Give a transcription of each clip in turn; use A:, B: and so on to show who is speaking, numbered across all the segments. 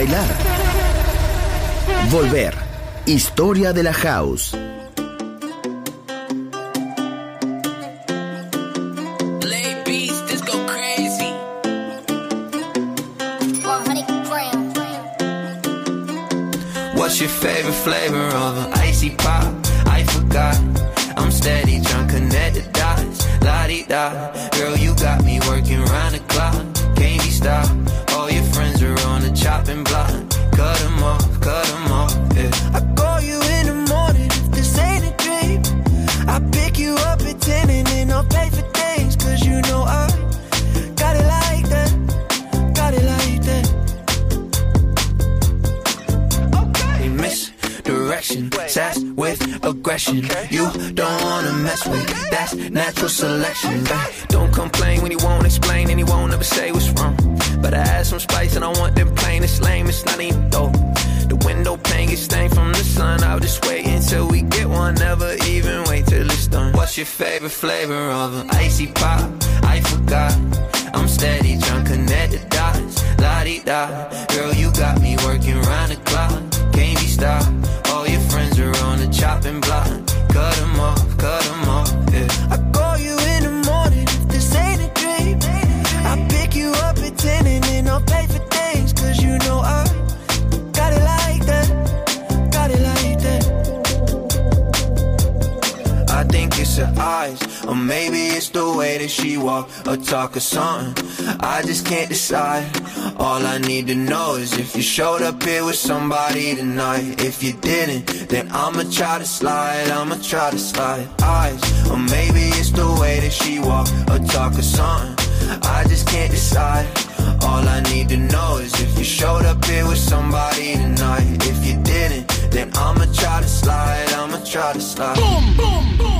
A: Bailar. Volver. Historia de la house.
B: What's your favorite flavor wanna that's natural selection. Babe. Don't complain when you won't explain and you won't ever say what's wrong. But I add some spice and I want them plain. It's lame, it's not even dope. The window pane gets stained from the sun. I'll just wait until we get one. Never even wait till it's done. What's your favorite flavor of an icy pop? I forgot. I'm steady trying to connect the dots. La di da. Girl, you got me working round the clock. Can't be stopped. All your friends are on the chopping block. Cut them off, cut them off. Yeah. I call you in the morning if this ain't a dream. I pick you up at 10 and then I'll pay for things. Cause you know I got it like that. Got it like that. I think it's your eyes, or maybe it's the way that she walk or talk or something. I just can't decide. All I need to know is if you showed up here with somebody tonight. If you didn't, then I'ma try to slide. I'ma try to slide. Eyes, or maybe it's the way that she walk or talk or something. I just can't decide. All I need to know is if you showed up here with somebody tonight. If you didn't, then I'ma try to slide. I'ma try to slide.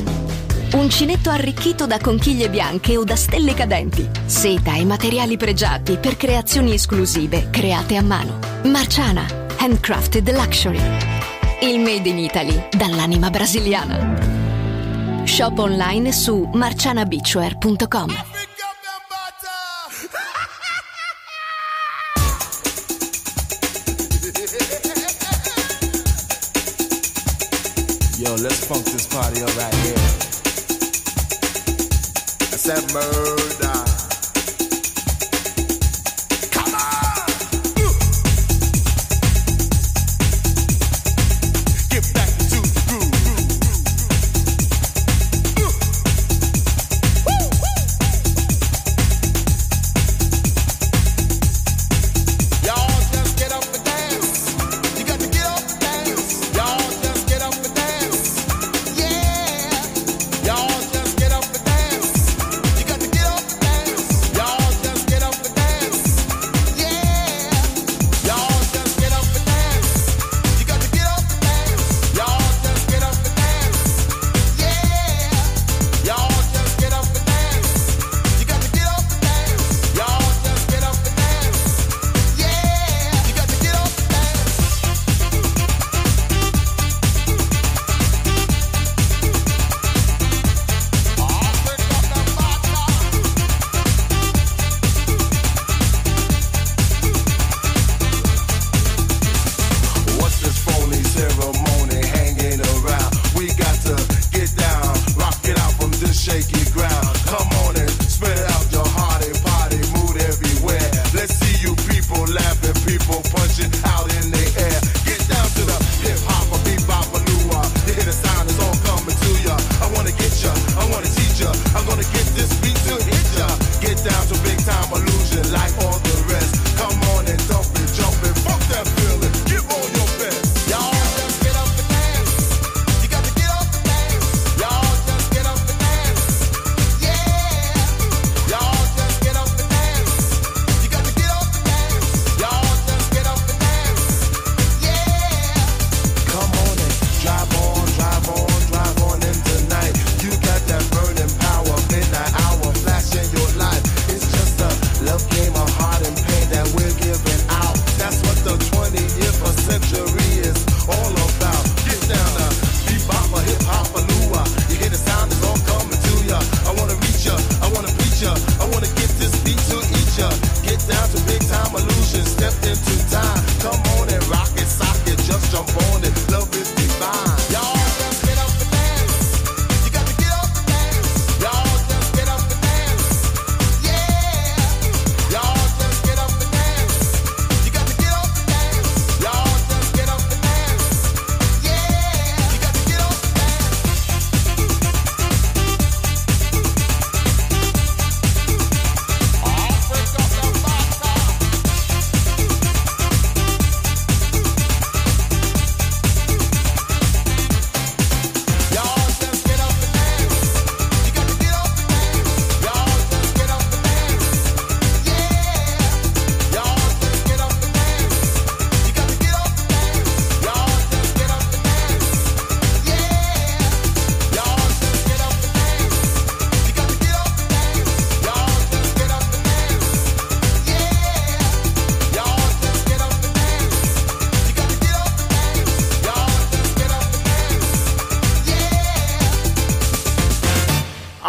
C: Uncinetto arricchito da conchiglie bianche o da stelle cadenti. Seta e materiali pregiati per creazioni esclusive create a mano. Marciana, handcrafted luxury. Il made in Italy dall'anima brasiliana. Shop online su marcianabeachwear.com.
D: Yo, let's funk this party up right here.
E: summer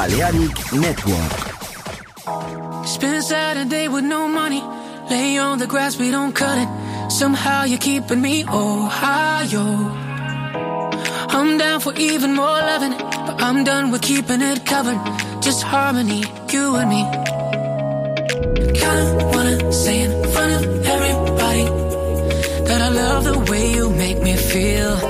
A: Balearic Network.
F: Spend Saturday with no money. Lay on the grass, we don't cut it. Somehow you're keeping me Ohio. I'm down for even more loving, but I'm done with keeping it covered. Just harmony, you and me. Kinda wanna say in front of everybody that I love the way you make me feel.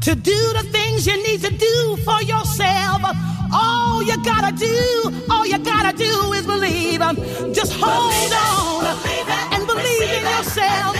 G: to do the things you need to do for yourself. All you gotta do, all you gotta do is believe. Just hold on and believe in yourself.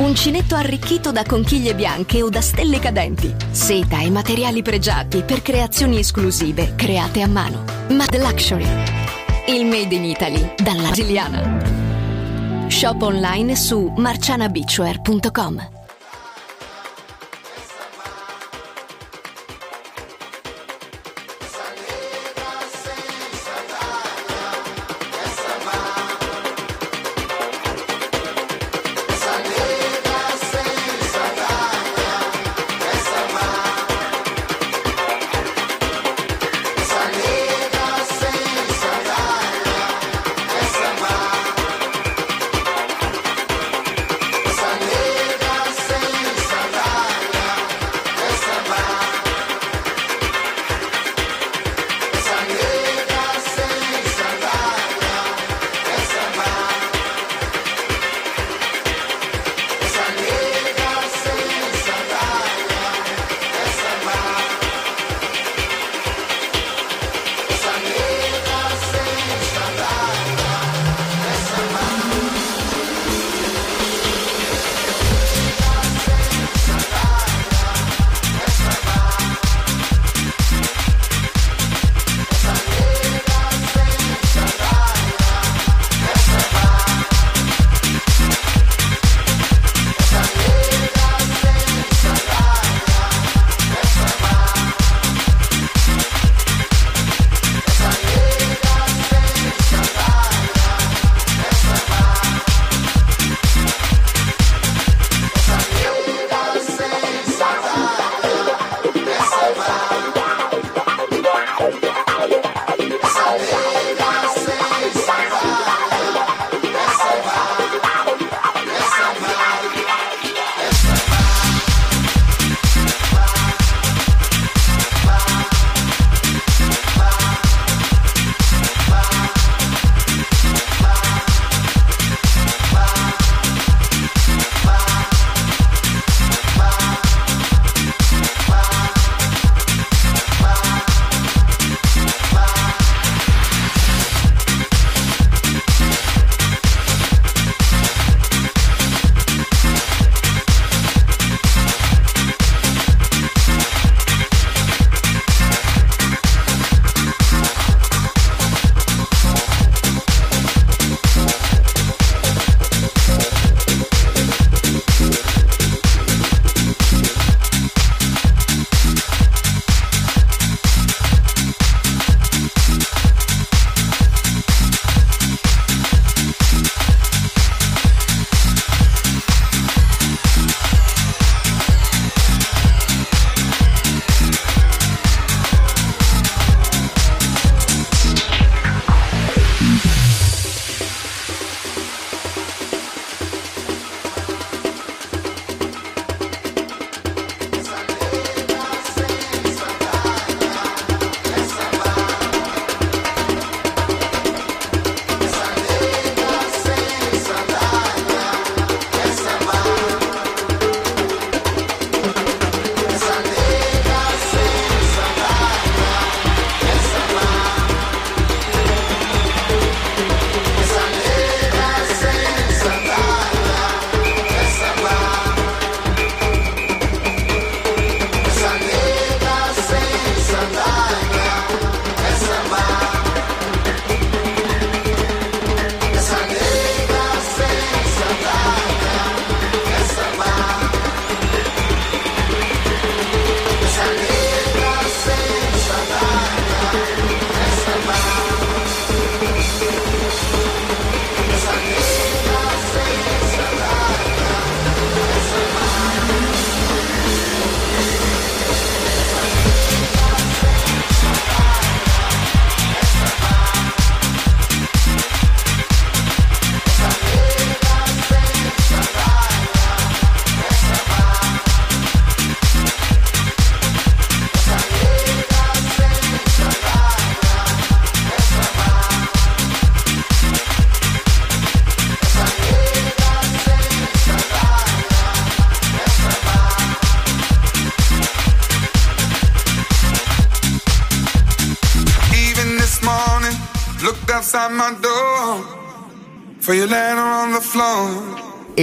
C: Uncinetto arricchito da conchiglie bianche o da stelle cadenti. Seta e materiali pregiati per creazioni esclusive create a mano. Mad Luxury. Il made in Italy dalla brasiliana. Shop online su marcianabeachwear.com.